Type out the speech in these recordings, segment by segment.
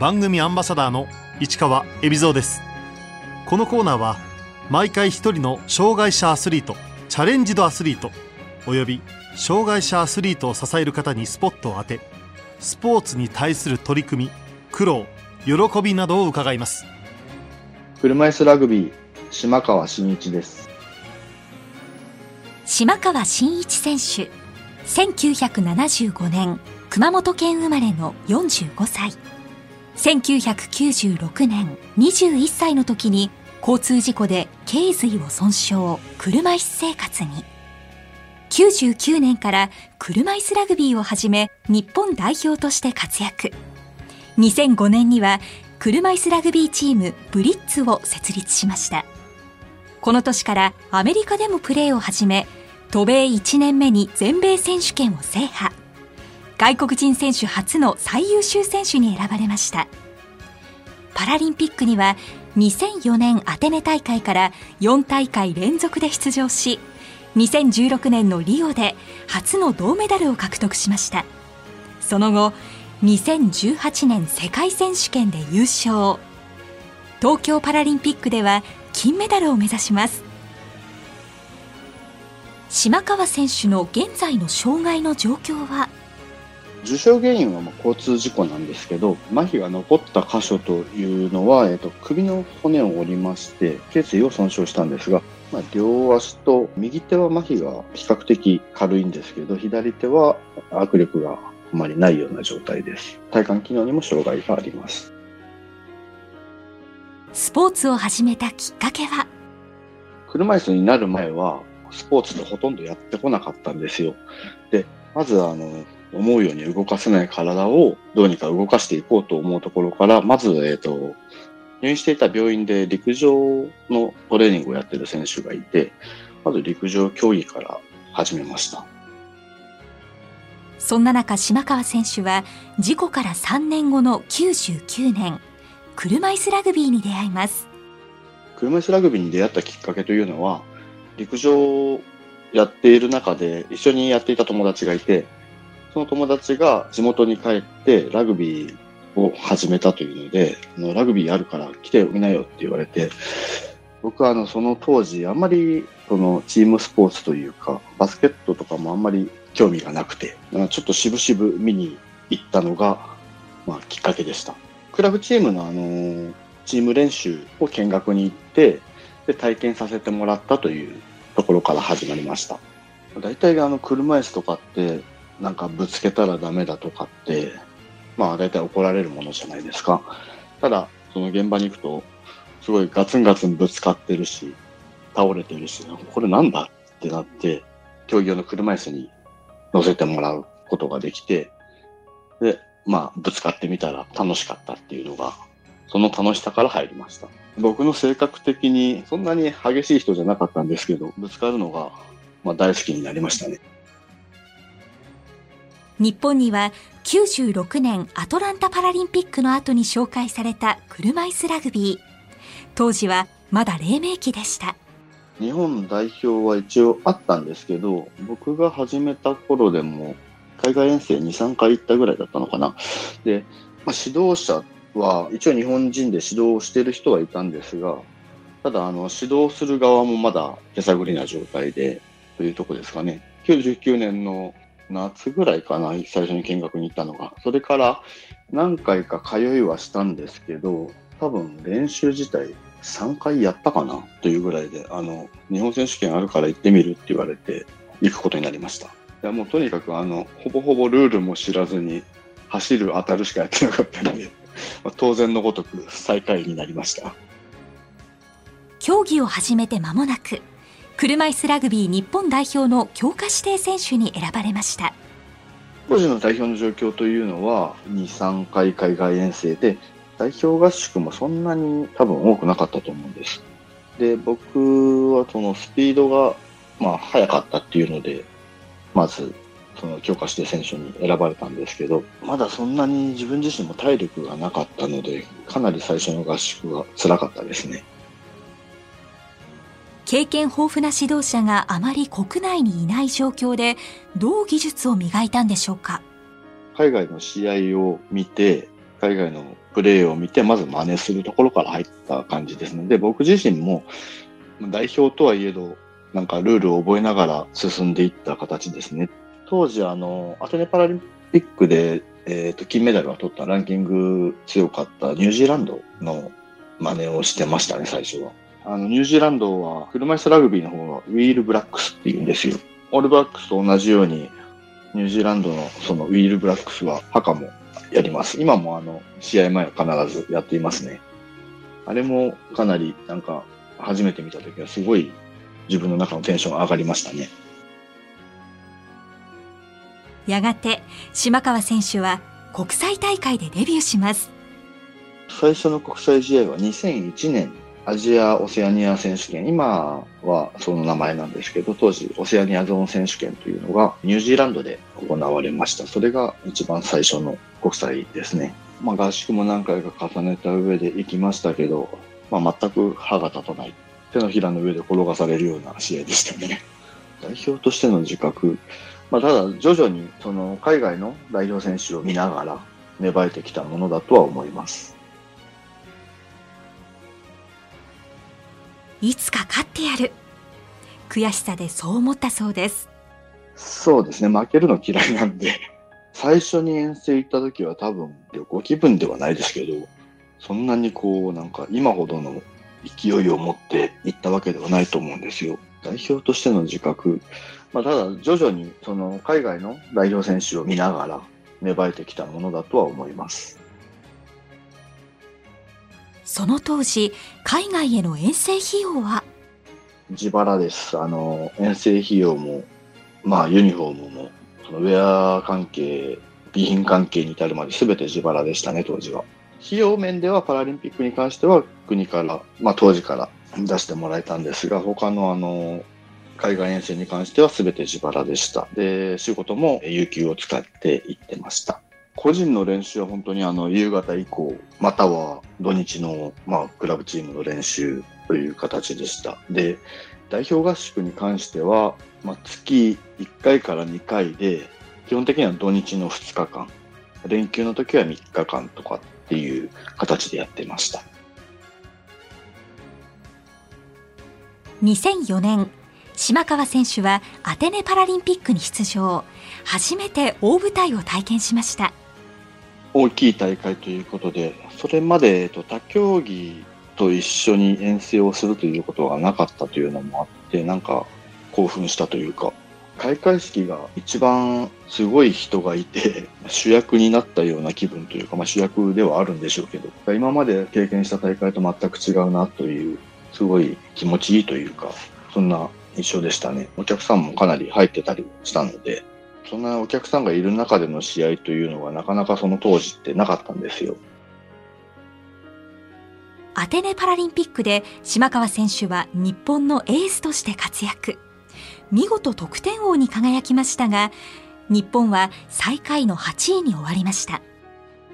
番組アンバサダーの市川恵比蔵です。このコーナーは毎回一人の障害者アスリートチャレンジドアスリートおよび障害者アスリートを支える方にスポットを当てスポーツに対する取り組み苦労喜びなどを伺います。車椅子ラグビー島川真一です。島川真一選手1975年熊本県生まれの45歳1996年21歳の時に交通事故で頸髄を損傷車椅子生活に。99年から車椅子ラグビーを始め日本代表として活躍。2005年には車椅子ラグビーチームブリッツを設立しました。この年からアメリカでもプレーを始め渡米1年目に全米選手権を制覇。外国人選手初の最優秀選手に選ばれました。パラリンピックには2004年アテネ大会から4大会連続で出場し2016年のリオで初の銅メダルを獲得しました。その後2018年世界選手権で優勝。東京パラリンピックでは金メダルを目指します。島川選手の現在の障害の状況は？受傷原因はま交通事故なんですけど、麻痺が残った箇所というのは、えっと、首の骨を折りまして、頸椎を損傷したんですが、まあ、両足と右手は麻痺が比較的軽いんですけど、左手は握力があまりないような状態です。体幹機能にも障害があります。スポーツを始めたきっかけは？車椅子になる前は、スポーツでほとんどやってこなかったんですよ。で、まずあの、思うように動かせない体をどうにか動かしていこうと思うところから、まず、えっ、ー、と、入院していた病院で陸上のトレーニングをやってる選手がいて、まず陸上競技から始めました。そんな中、島川選手は事故から3年後の99年、車椅子ラグビーに出会います。車椅子ラグビーに出会ったきっかけというのは、陸上をやっている中で一緒にやっていた友達がいて、その友達が地元に帰ってラグビーを始めたというので、あのラグビーあるから来てみなよって言われて、僕はあのその当時あんまりそのチームスポーツというか、バスケットとかもあんまり興味がなくて、ちょっと渋々見に行ったのが、まあ、きっかけでした。クラブチームのあの、チーム練習を見学に行って、で、体験させてもらったというところから始まりました。大体あの、車椅子とかって、なんかぶつけたらダメだとかって、まあ大体怒られるものじゃないですか。ただ、その現場に行くと、すごいガツンガツンぶつかってるし、倒れてるし、これなんだってなって、競技用の車椅子に乗せてもらうことができて、で、まあ、ぶつかってみたら楽しかったっていうのが、その楽しさから入りました。僕の性格的にそんなに激しい人じゃなかったんですけど、ぶつかるのが、まあ、大好きになりましたね。日本には96年アトランタパラリンピックの後に紹介された車椅子ラグビー。当時はまだ黎明期でした。日本代表は一応あったんですけど僕が始めた頃でも海外遠征23回行ったぐらいだったのかな。で、まあ、指導者は一応日本人で指導してる人はいたんですがただあの指導する側もまだ手探りな状態でというとこですかね。99年の夏ぐらいかな、最初に見学に行ったのが。それから何回か通いはしたんですけど、多分練習自体3回やったかなというぐらいで、あの、日本選手権あるから行ってみるって言われて行くことになりました。いや、もうとにかくあの、ほぼほぼルールも知らずに走る当たるしかやってなかったので、まあ、当然のごとく最下位になりました。競技を始めて間もなく、車椅子ラグビー日本代表の強化指定選手に選ばれました。当時の代表の状況というのは23回海外遠征で代表合宿もそんなに多分多くなかったと思うんです。で僕はそのスピードがまあ速かったっていうのでまずその強化指定選手に選ばれたんですけどまだそんなに自分自身も体力がなかったのでかなり最初の合宿が辛かったですね。経験豊富な指導者があまり国内にいない状況でどう技術を磨いたんでしょうか？海外の試合を見て海外のプレーを見て、まず真似するところから入った感じですので、僕自身も代表とはいえど、なんかルールを覚えながら進んでいった形ですね。当時、あの、アテネパラリンピックで、えっ、ー、と、金メダルを取ったランキング強かったニュージーランドの真似をしてましたね、最初は。あの、ニュージーランドは車椅子ラグビーの方がウィールブラックスって言うんですよ。オールブラックスと同じように、ニュージーランドのそのウィールブラックスは墓もやります。今もあの、試合前は必ずやっていますね。あれもかなりなんか、初めて見た時はすごい自分の中のテンションが上がりましたね。やがて島川選手は国際大会でデビューします。最初の国際試合は2001年アジア・オセアニア選手権、今はその名前なんですけど、当時オセアニアゾーン選手権というのがニュージーランドで行われました。それが一番最初の国際ですね。まあ合宿も何回か重ねた上で行きましたけど、まあ全く歯が立たない。手のひらの上で転がされるような試合でしたね。代表としての自覚。まあただ徐々にその海外の代表選手を見ながら芽生えてきたものだとは思います。いつか勝ってやる。悔しさでそう思ったそうです。そうですね。負けるの嫌いなんで。最初に遠征行った時は多分旅行気分ではないですけどそんなにこうなんか今ほどの勢いを持って行ったわけではないと思うんですよ。代表としての自覚。まあ、ただ徐々にその海外の代表選手を見ながら芽生えてきたものだとは思います。その当時、海外への遠征費用は？自腹です。あの、遠征費用も、まあ、ユニフォームも、そのウェア関係、備品関係に至るまで全て自腹でしたね、当時は。費用面ではパラリンピックに関しては国から、まあ当時から出してもらえたんですが、他のあの、海外遠征に関しては全て自腹でした。で、仕事も有給を使って行ってました。個人の練習は本当にあの夕方以降、または土日の、まあ、クラブチームの練習という形でした。で、代表合宿に関しては、まあ、月1回から2回で、基本的には土日の2日間、連休の時は3日間とかっていう形でやってました。2004年、島川選手はアテネパラリンピックに出場。初めて大舞台を体験しました。大きい大会ということで、それまで、えっと、他競技と一緒に遠征をするということがなかったというのもあって、なんか興奮したというか、開会式が一番すごい人がいて、主役になったような気分というか、まあ、主役ではあるんでしょうけど、今まで経験した大会と全く違うなという、すごい気持ちいいというか、そんな印象でしたね。お客さんもかなり入ってたりしたので、そんなお客さんがいる中での試合というのはなかなかその当時ってなかったんですよ。アテネパラリンピックで島川選手は日本のエースとして活躍。見事得点王に輝きましたが、日本は最下位の8位に終わりました。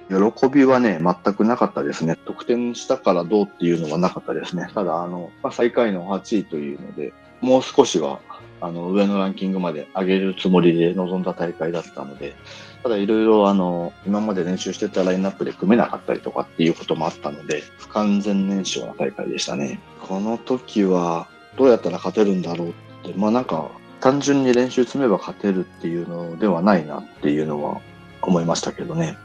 喜びはね、全くなかったですね。得点したからどうっていうのはなかったですね。ただ、あの、まあ、最下位の8位というので、もう少しはあの、上のランキングまで上げるつもりで臨んだ大会だったので、ただいろいろあの、今まで練習してたラインナップで組めなかったりとかっていうこともあったので、不完全燃焼な大会でしたね。この時は、どうやったら勝てるんだろうって、まあなんか、単純に練習積めば勝てるっていうのではないなっていうのは思いましたけどね。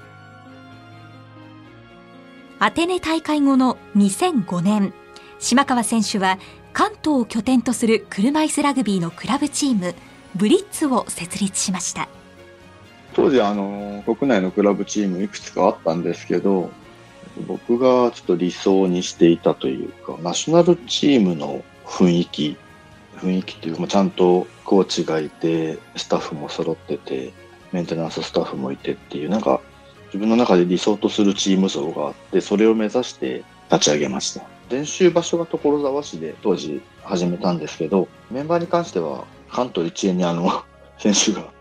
アテネ大会後の2005年、島川選手は関東を拠点とする車椅子ラグビーのクラブチームブリッツを設立しました。当時あの国内のクラブチームいくつかあったんですけど僕がちょっと理想にしていたというかナショナルチームの雰囲気雰囲気っていうかちゃんとコーチがいてスタッフも揃っててメンテナンススタッフもいてっていうなんか自分の中で理想とするチーム像があってそれを目指して立ち上げました。練習場所が所沢市で当時始めたんですけど、メンバーに関しては関東一円にあの 選手が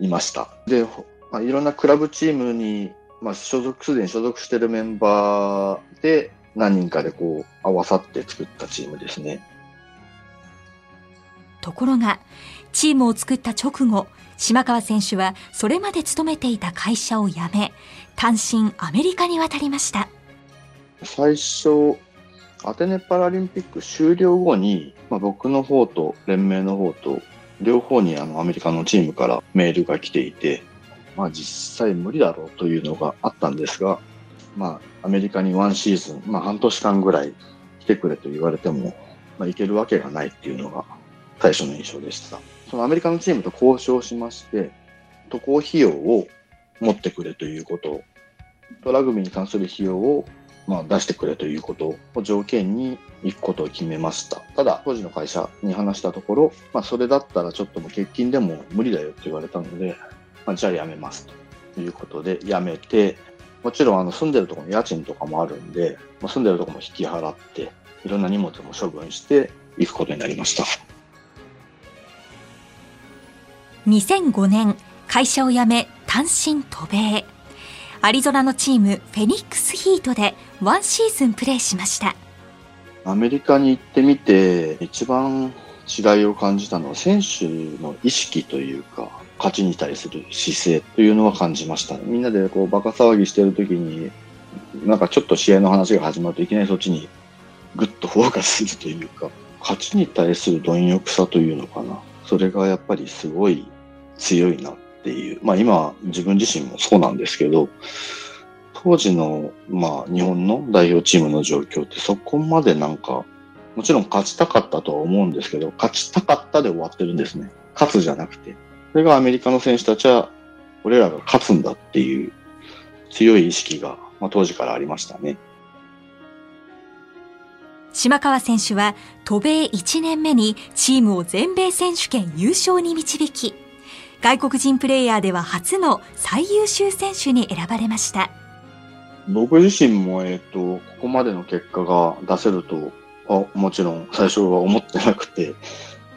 いました。で、まあ、いろんなクラブチームに、まあ、所属、すでに所属してるメンバーで何人かでこう合わさって作ったチームですね。ところが、チームを作った直後、島川選手はそれまで勤めていた会社を辞め、単身アメリカに渡りました。最初、アテネパラリンピック終了後に、まあ、僕の方と連盟の方と、両方にあのアメリカのチームからメールが来ていて、まあ実際無理だろうというのがあったんですが、まあアメリカにワンシーズン、まあ半年間ぐらい来てくれと言われても、まあ行けるわけがないっていうのが最初の印象でした。そのアメリカのチームと交渉しまして、渡航費用を持ってくれということと、ラグビーに関する費用をまあ、出してくれということを条件に行くことを決めました。ただ、当時の会社に話したところ、まあ、それだったらちょっとも欠勤でも無理だよって言われたので、まあ、じゃあ辞めますということで辞めて、もちろんあの住んでるところの家賃とかもあるんで、まあ、住んでるところも引き払って、いろんな荷物も処分して行くことになりました。2005年、会社を辞め単身渡米。アリゾナのチームフェニックスヒートでワンシーズンプレーしました。アメリカに行ってみて一番違いを感じたのは選手の意識というか勝ちに対する姿勢というのは感じましたみんなでこうバカ騒ぎしてる時になんかちょっと試合の話が始まるといきなりそっちにグッとフォーカスするというか勝ちに対する貪欲さというのかな。それがやっぱりすごい強いなっていう、まあ今自分自身もそうなんですけど、当時の、まあ日本の代表チームの状況ってそこまでなんか、もちろん勝ちたかったとは思うんですけど、勝ちたかったで終わってるんですね。勝つじゃなくて。それがアメリカの選手たちは、俺らが勝つんだっていう強い意識が、まあ、当時からありましたね。島川選手は渡米1年目にチームを全米選手権優勝に導き、外国人プレーヤーでは初の最優秀選手に選ばれました僕自身も、え、ー、と、ここまでの結果が出せるとあもちろん最初は思ってなくて、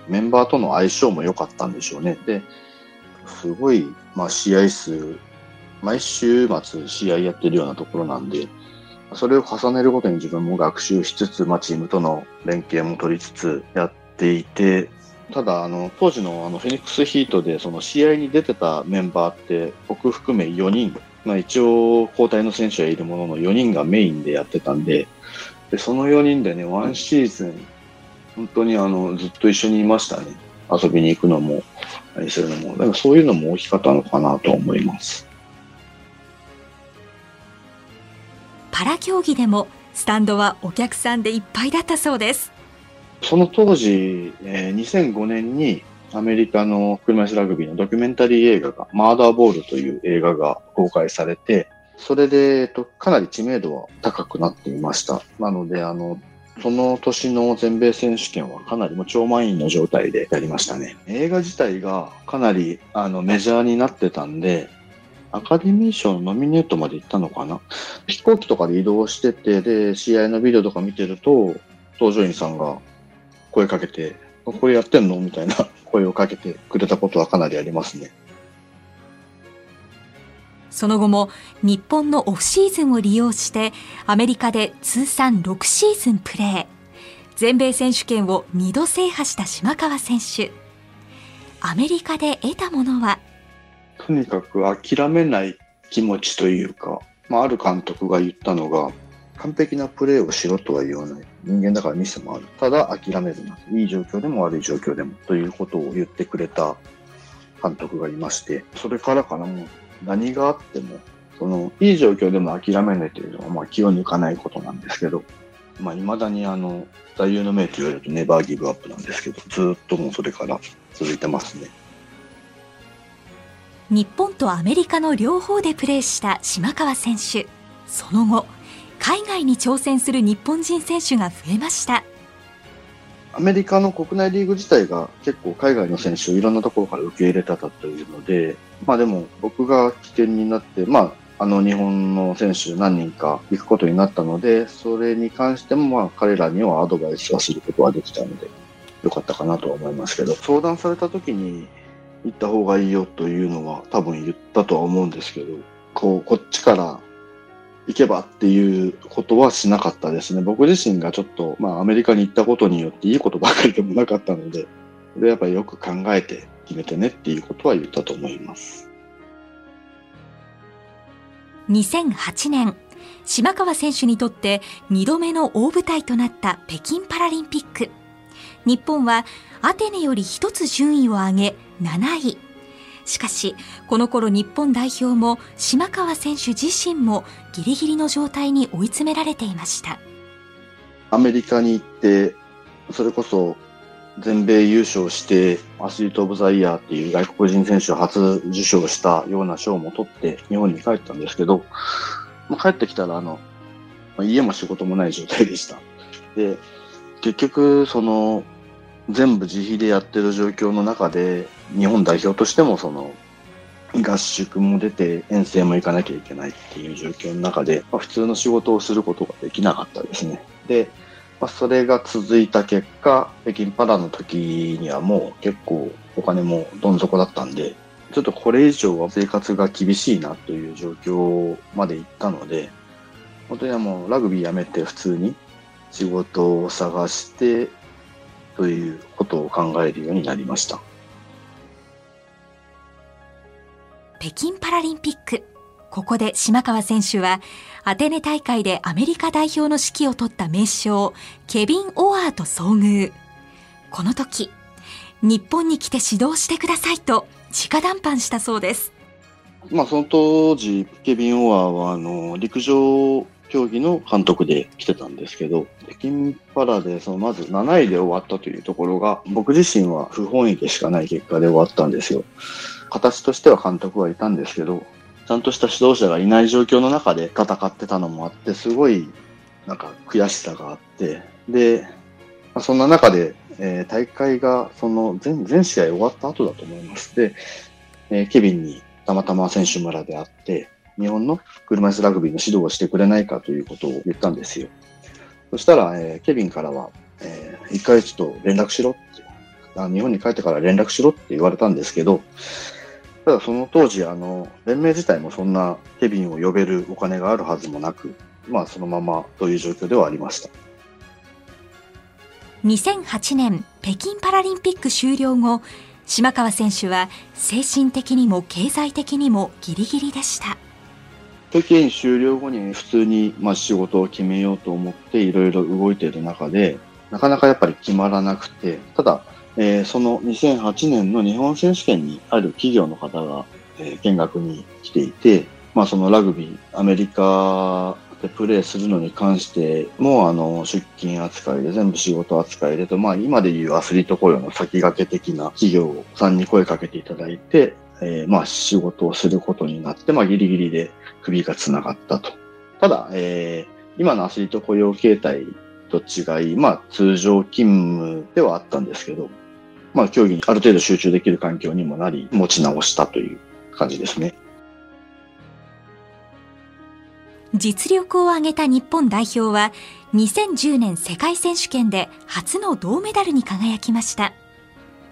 メンバーとの相性も良かったんでしょうね。で、すごい、まあ、試合数、毎週末試合やってるようなところなんで、それを重ねるごとに自分も学習しつつ、まあ、チームとの連携も取りつつやっていて、ただ、あの、当時のあのフェニックスヒートでその試合に出てたメンバーって、僕含め4人、まあ一応交代の選手はいるものの4人がメインでやってたんで、で、その4人でね、ワンシーズン、本当にあの、ずっと一緒にいましたね。遊びに行くのも、何するのも。だからそういうのも大きかったのかなと思います。パラ競技でも、スタンドはお客さんでいっぱいだったそうです。その当時、えー、2005年にアメリカの車椅子ラグビーのドキュメンタリー映画が、マーダーボールという映画が公開されて、それで、えっと、かなり知名度は高くなっていました。なので、あの、その年の全米選手権はかなりも超満員の状態でやりましたね。映画自体がかなりあのメジャーになってたんで、アカデミー賞のノミネートまで行ったのかな？飛行機とかで移動してて、で、試合のビデオとか見てると、搭乗員さんが声かけて、これやってんの？みたいな 声をかけてくれたことはかなりありますね。その後も日本のオフシーズンを利用してアメリカで通算6シーズンプレー。全米選手権を2度制覇した島川選手。アメリカで得たものは？とにかく諦めない気持ちというか、まあ、ある監督が言ったのが、完璧なプレーをしろとは言わない。人間だからミスもある。ただ諦めずな。いい状況でも悪い状況でもということを言ってくれた監督がいまして、それからかな、もう何があっても、その、いい状況でも諦めないというのは、まあ気を抜かないことなんですけど、まあ未だにあの、座右の銘と言われるとネバーギブアップなんですけど、ずっともうそれから続いてますね。日本とアメリカの両方でプレーした島川選手。その後、海外に挑戦する日本人選手が増えました。アメリカの国内リーグ自体が結構海外の選手をいろんなところから受け入れたというので、まあでも僕が起点になって、まああの日本の選手何人か行くことになったので、それに関してもまあ彼らにはアドバイスはすることができたので、よかったかなとは思いますけど、相談された時に行った方がいいよというのは多分言ったとは思うんですけど、こう、こっちから行けばっていうことはしなかったですね。僕自身がちょっと、まあアメリカに行ったことによっていいことばかりでもなかったので、でやっぱりよく考えて決めてねっていうことは言ったと思います。2008年、島川選手にとって2度目の大舞台となった北京パラリンピック。日本はアテネより一つ順位を上げ7位。しかし、この頃日本代表も島川選手自身もギリギリの状態に追い詰められていました。アメリカに行って、それこそ全米優勝して、アスリート・オブ・ザ・イヤーっていう外国人選手を初受賞したような賞も取って日本に帰ったんですけど、まあ、帰ってきたら、あの、家も仕事もない状態でした。で、結局、その、全部自費でやってる状況の中で、日本代表としてもその、合宿も出て遠征も行かなきゃいけないっていう状況の中で、まあ、普通の仕事をすることができなかったですね。で、まあ、それが続いた結果、北京パラの時にはもう結構お金もどん底だったんで、ちょっとこれ以上は生活が厳しいなという状況まで行ったので、本当にはもうラグビーやめて普通に仕事を探してということを考えるようになりました。北京パラリンピック。ここで島川選手は、アテネ大会でアメリカ代表の指揮を取った名将、ケビン・オアーと遭遇。この時、日本に来て指導してくださいと直談判したそうです。まあ、その当時、ケビン・オアーは、あの、陸上競技の監督で来てたんですけど、北京パラで、そのまず7位で終わったというところが、僕自身は不本意でしかない結果で終わったんですよ。形としては監督はいたんですけど、ちゃんとした指導者がいない状況の中で戦ってたのもあって、すごいなんか悔しさがあって、で、まあ、そんな中で、えー、大会がその全全試合終わった後だと思います。で、えー、ケビンにたまたま選手村で会って、日本の車椅子ラグビーの指導をしてくれないかということを言ったんですよ。そしたら、えー、ケビンからは、えー、1ヶ月と連絡しろってあ、日本に帰ってから連絡しろって言われたんですけど、ただその当時、あの、連盟自体もそんなケビンを呼べるお金があるはずもなく、まあそのままという状況ではありました。2008年北京パラリンピック終了後、島川選手は精神的にも経済的にもギリギリでした。北京終了後に普通にまあ仕事を決めようと思っていろいろ動いている中で、なかなかやっぱり決まらなくて、ただえー、その2008年の日本選手権にある企業の方が、えー、見学に来ていて、まあそのラグビー、アメリカでプレーするのに関しても、あの、出勤扱いで全部仕事扱いでと、まあ今でいうアスリート雇用の先駆け的な企業さんに声かけていただいて、えー、まあ仕事をすることになって、まあギリギリで首が繋がったと。ただ、えー、今のアスリート雇用形態と違い、まあ通常勤務ではあったんですけど、まあ競技にある程度集中できる環境にもなり、持ち直したという感じですね。実力を上げた日本代表は2010年世界選手権で初の銅メダルに輝きました。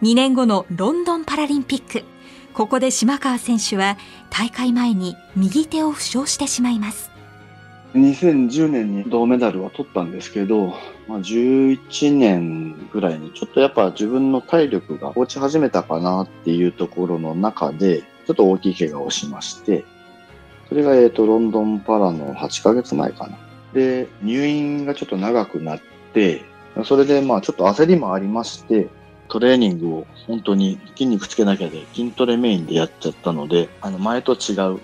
2年後のロンドンパラリンピック。ここで島川選手は大会前に右手を負傷してしまいます。2010年に銅メダルは取ったんですけど、まあ、11年ぐらいにちょっとやっぱ自分の体力が落ち始めたかなっていうところの中で、ちょっと大きい怪我をしまして、それが、えっ、と、ロンドンパラの8ヶ月前かな。で、入院がちょっと長くなって、それでまあちょっと焦りもありまして、トレーニングを本当に筋肉つけなきゃで筋トレメインでやっちゃったので、あの前と違う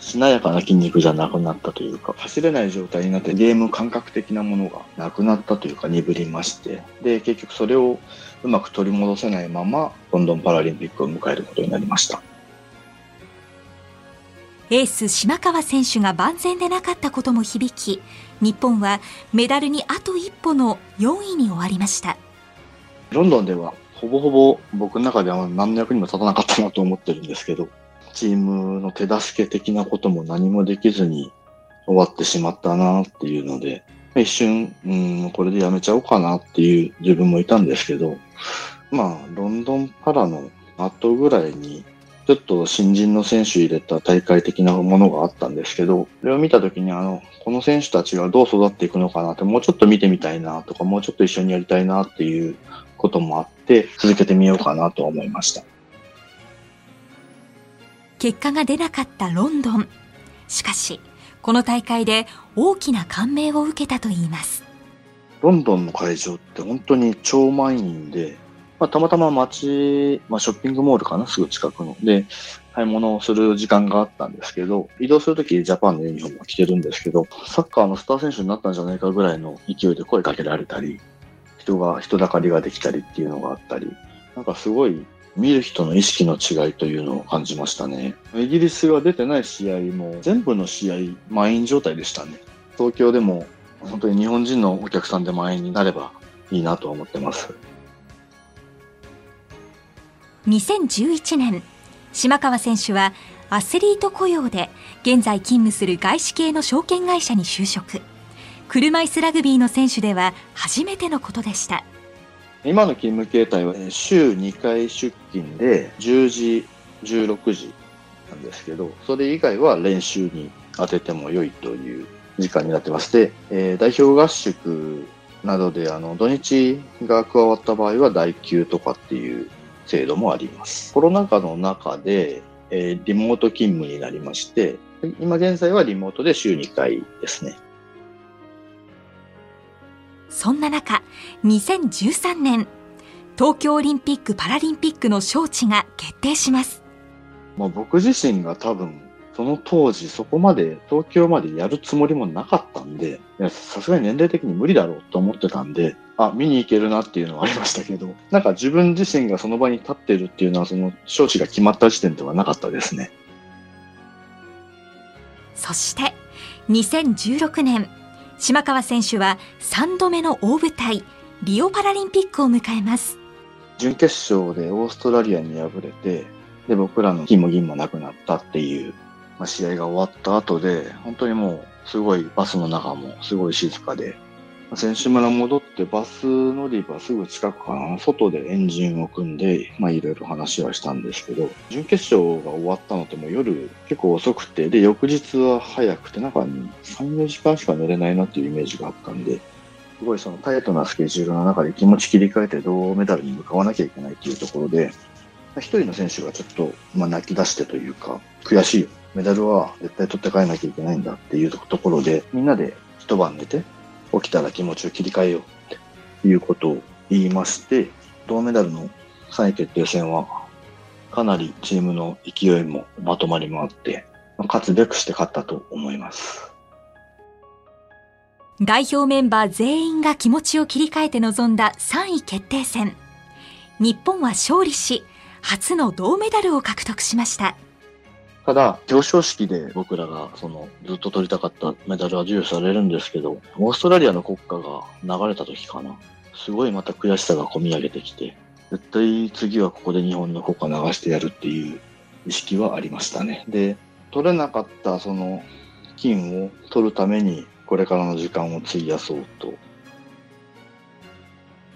しなやかな筋肉じゃなくなったというか、走れない状態になってゲーム感覚的なものがなくなったというか鈍りまして、で、結局それをうまく取り戻せないまま、ロンドンパラリンピックを迎えることになりました。エース島川選手が万全でなかったことも響き、日本はメダルにあと一歩の4位に終わりました。ロンドンではほぼほぼ僕の中では何の役にも立たなかったなと思ってるんですけど、チームの手助け的なことも何もできずに終わってしまったなっていうので、一瞬、うん、これでやめちゃおうかなっていう自分もいたんですけど、まあ、ロンドンパラの後ぐらいに、ちょっと新人の選手入れた大会的なものがあったんですけど、それを見たときに、あの、この選手たちがどう育っていくのかなって、もうちょっと見てみたいなとか、もうちょっと一緒にやりたいなっていうこともあって、続けてみようかなと思いました。結果が出なかったロンドン。しかし、この大会で大きな感銘を受けたといいますロンドンの会場って本当に超満員で、まあ、たまたま街、まあ、ショッピングモールかな、すぐ近くの。で、買い物をする時間があったんですけど、移動するときジャパンのユニフォームを着てるんですけど、サッカーのスター選手になったんじゃないかぐらいの勢いで声かけられたり、人が、人だかりができたりっていうのがあったり、なんかすごい見る人の意識の違いというのを感じましたね。イギリスが出てない試合も全部の試合満員状態でしたね。東京でも本当に日本人のお客さんで満員になればいいなと思ってます。2011年、島川選手はアスリート雇用で現在勤務する外資系の証券会社に就職。車椅子ラグビーの選手では初めてのことでした。今の勤務形態は週2回出勤で10時、16時なんですけど、それ以外は練習に当てても良いという時間になってまして、えー、代表合宿などであの土日が加わった場合は代休とかっていう制度もあります。コロナ禍の中で、えー、リモート勤務になりまして、今現在はリモートで週2回ですね。そんな中、2013年、東京オリンピック・パラリンピックの招致が決定します。まあ、僕自身が多分その当時そこまで東京までやるつもりもなかったんで、さすがに年齢的に無理だろうと思ってたんで、あ、見に行けるなっていうのはありましたけど、なんか自分自身がその場に立ってるっていうのは、その招致が決まった時点ではなかったですね。そして、2016年、島川選手は3度目の大舞台、リオパラリンピックを迎えます。準決勝でオーストラリアに敗れて、で、僕らの金も銀もなくなったっていうまあ、試合が終わった後で、本当にもう、すごいバスの中もすごい静かで、選手村戻ってバス乗り場すぐ近くかな、外でエンジンを組んで、まあいろいろ話はしたんですけど、準決勝が終わったのってもう夜結構遅くて、で、翌日は早くて、中に3、4時間しか寝れないなっていうイメージがあったんで、すごいそのタイトなスケジュールの中で気持ち切り替えて銅メダルに向かわなきゃいけないっていうところで、一人の選手がちょっと、まあ、泣き出してというか、悔しいよ。メダルは絶対取って帰らなきゃいけないんだっていうところで、みんなで一晩寝て、起きたら気持ちを切り替えようっていうことを言いまして、銅メダルの3位決定戦は、かなりチームの勢いもまとまりもあって、勝つべくして勝ったと思います。代表メンバー全員が気持ちを切り替えて臨んだ3位決定戦。日本は勝利し、初の銅メダルを獲得しました。ただ、表彰式で僕らがそのずっと取りたかったメダルは授与されるんですけど、オーストラリアの国歌が流れた時かな。すごいまた悔しさが込み上げてきて、絶対次はここで日本の国歌流してやるっていう意識はありましたね。で、取れなかったその金を取るためにこれからの時間を費やそうと。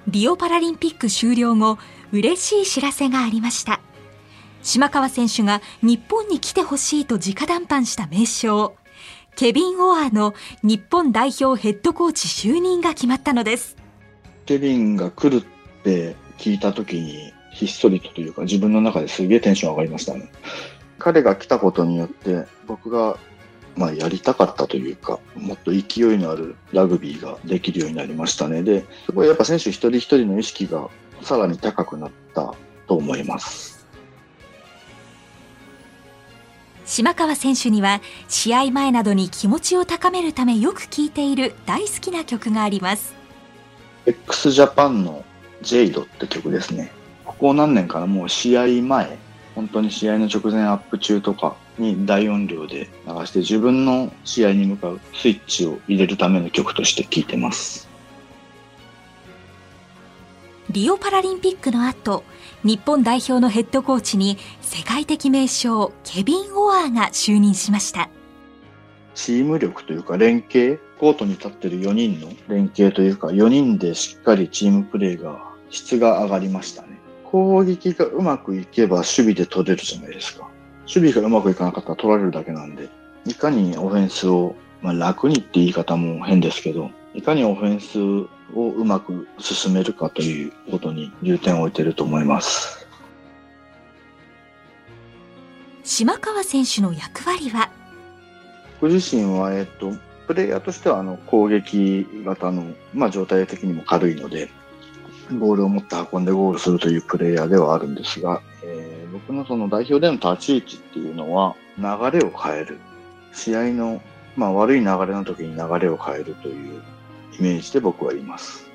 リオパラリンピック終了後、嬉しい知らせがありました島川選手が日本に来てほしいと直談判した名称ケビン・オアーの日本代表ヘッドコーチ就任が決まったのですケビンが来るって聞いた時にひっそりとというか自分の中ですげえテンション上がりましたね彼が来たことによって僕がまあ、やりたかったというか、もっと勢いのあるラグビーができるようになりましたね。で、すごいやっぱ選手一人一人の意識がさらに高くなったと思います。島川選手には試合前などに気持ちを高めるためよく聴いている大好きな曲があります。x ジャパンの「ジェイドって曲ですね。ここ何年かなもう試合前本当に試合の直前アップ中とかに大音量で流して自分の試合に向かうスイッチを入れるための曲として聴いてます。リオパラリンピックの後、日本代表のヘッドコーチに世界的名将ケビン・オアーが就任しました。チーム力というか連携、コートに立ってる4人の連携というか4人でしっかりチームプレーが質が上がりましたね。攻撃がうまくいけば守備で取れるじゃないですか。守備がうまくいかなかったら取られるだけなんで、いかにオフェンスを、まあ、楽にって言い方も変ですけど、いかにオフェンスをうまく進めるかということに重点を置いていると思います。島川選手の役割は？僕自身は、えっと、プレイヤーとしてはあの攻撃型の、まあ、状態的にも軽いので、ボールを持って運んでゴールするというプレイヤーではあるんですが、えー、僕のその代表での立ち位置っていうのは、流れを変える。試合の、まあ、悪い流れの時に流れを変えるというイメージで僕はいます。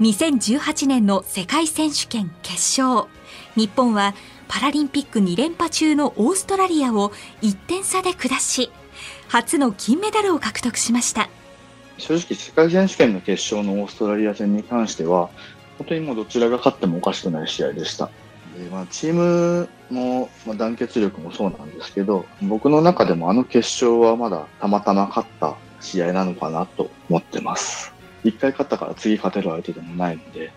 2018年の世界選手権決勝。日本はパラリンピック2連覇中のオーストラリアを1点差で下し、初の金メダルを獲得しました。正直世界選手権の決勝のオーストラリア戦に関しては、本当にもうどちらが勝ってもおかしくない試合でした。でまあ、チームの、まあ、団結力もそうなんですけど、僕の中でもあの決勝はまだたまたま勝った試合なのかなと思ってます。一回勝ったから次勝てる相手でもないので、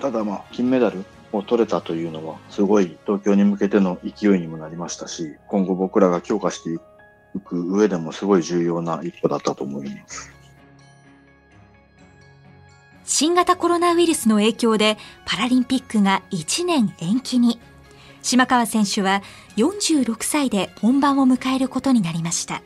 ただまあ、金メダルを取れたというのは、すごい東京に向けての勢いにもなりましたし、今後僕らが強化していく上でもすごい重要な一歩だったと思います。新型コロナウイルスの影響でパラリンピックが1年延期に。島川選手は46歳で本番を迎えることになりました。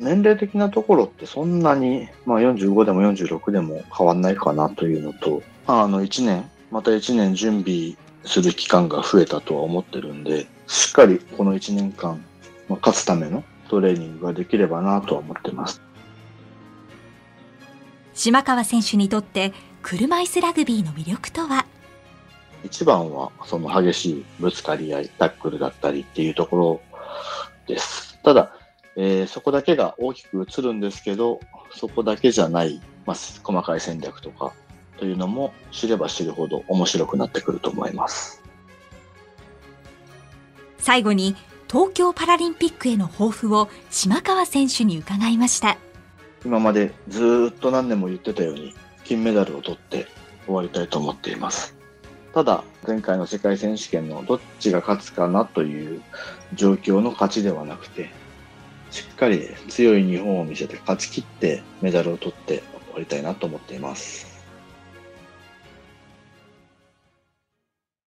年齢的なところってそんなに、まあ、45でも46でも変わんないかなというのと、まあ、あの1年また1年準備する期間が増えたとは思ってるんで、しっかりこの1年間、まあ、勝つためのトレーニングができればなとは思ってます。島川選手にとって車椅子ラグビーの魅力とは？一番はその激しいぶつかり合い、タックルだったりっていうところです。ただ、えー、そこだけが大きく映るんですけど、そこだけじゃない、まあ、細かい戦略とか、というのも知れば知るほど面白くなってくると思います。最後に東京パラリンピックへの抱負を島川選手に伺いました。今までずっと何年も言ってたように金メダルを取って終わりたいと思っています。ただ前回の世界選手権のどっちが勝つかなという状況の勝ちではなくてしっかり強い日本を見せて勝ち切ってメダルを取って終わりたいなと思っています。